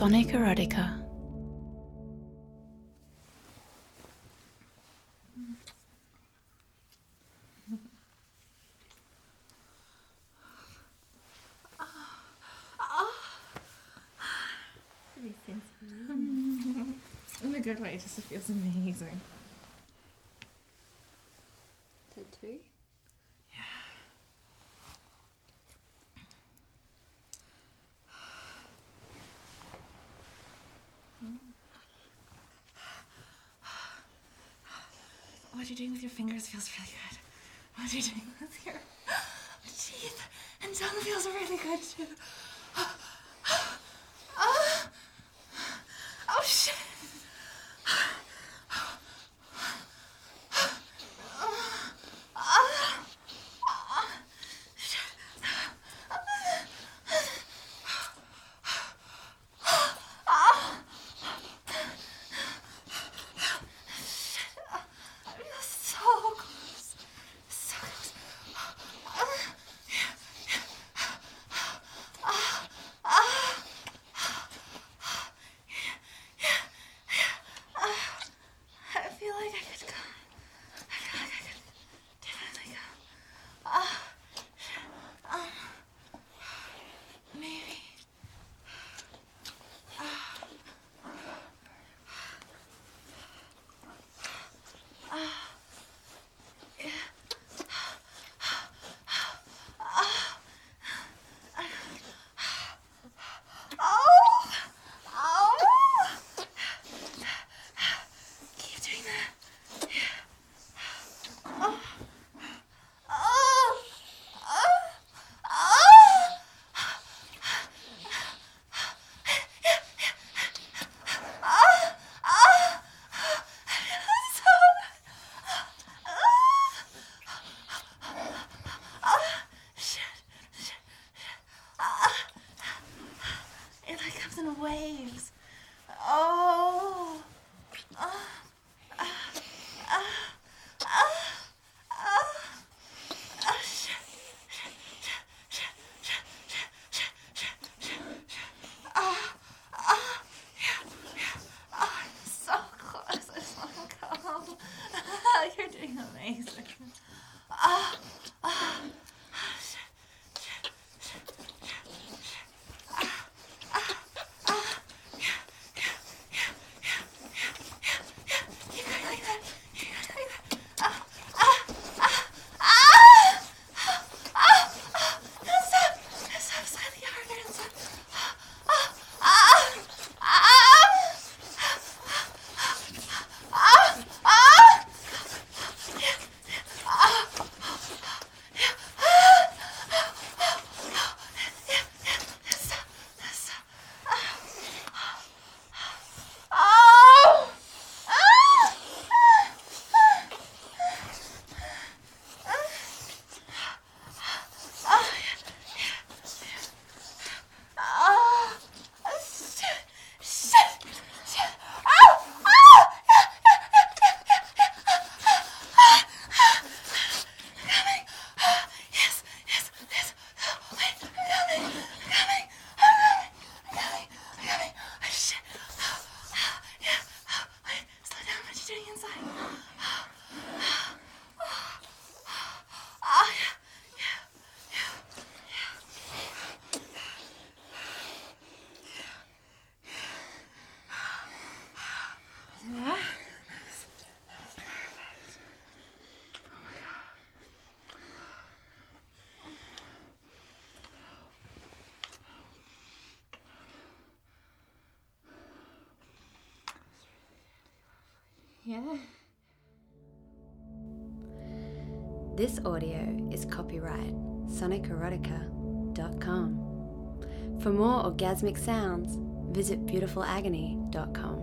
Sonic Erotica. In a good way, it just feels amazing. Tattoo? What you're doing with your fingers feels really good. What you're doing with your teeth and tongue feels really good too. Ah. Yeah. This audio is copyright sonicerotica.com. For more orgasmic sounds, visit beautifulagony.com.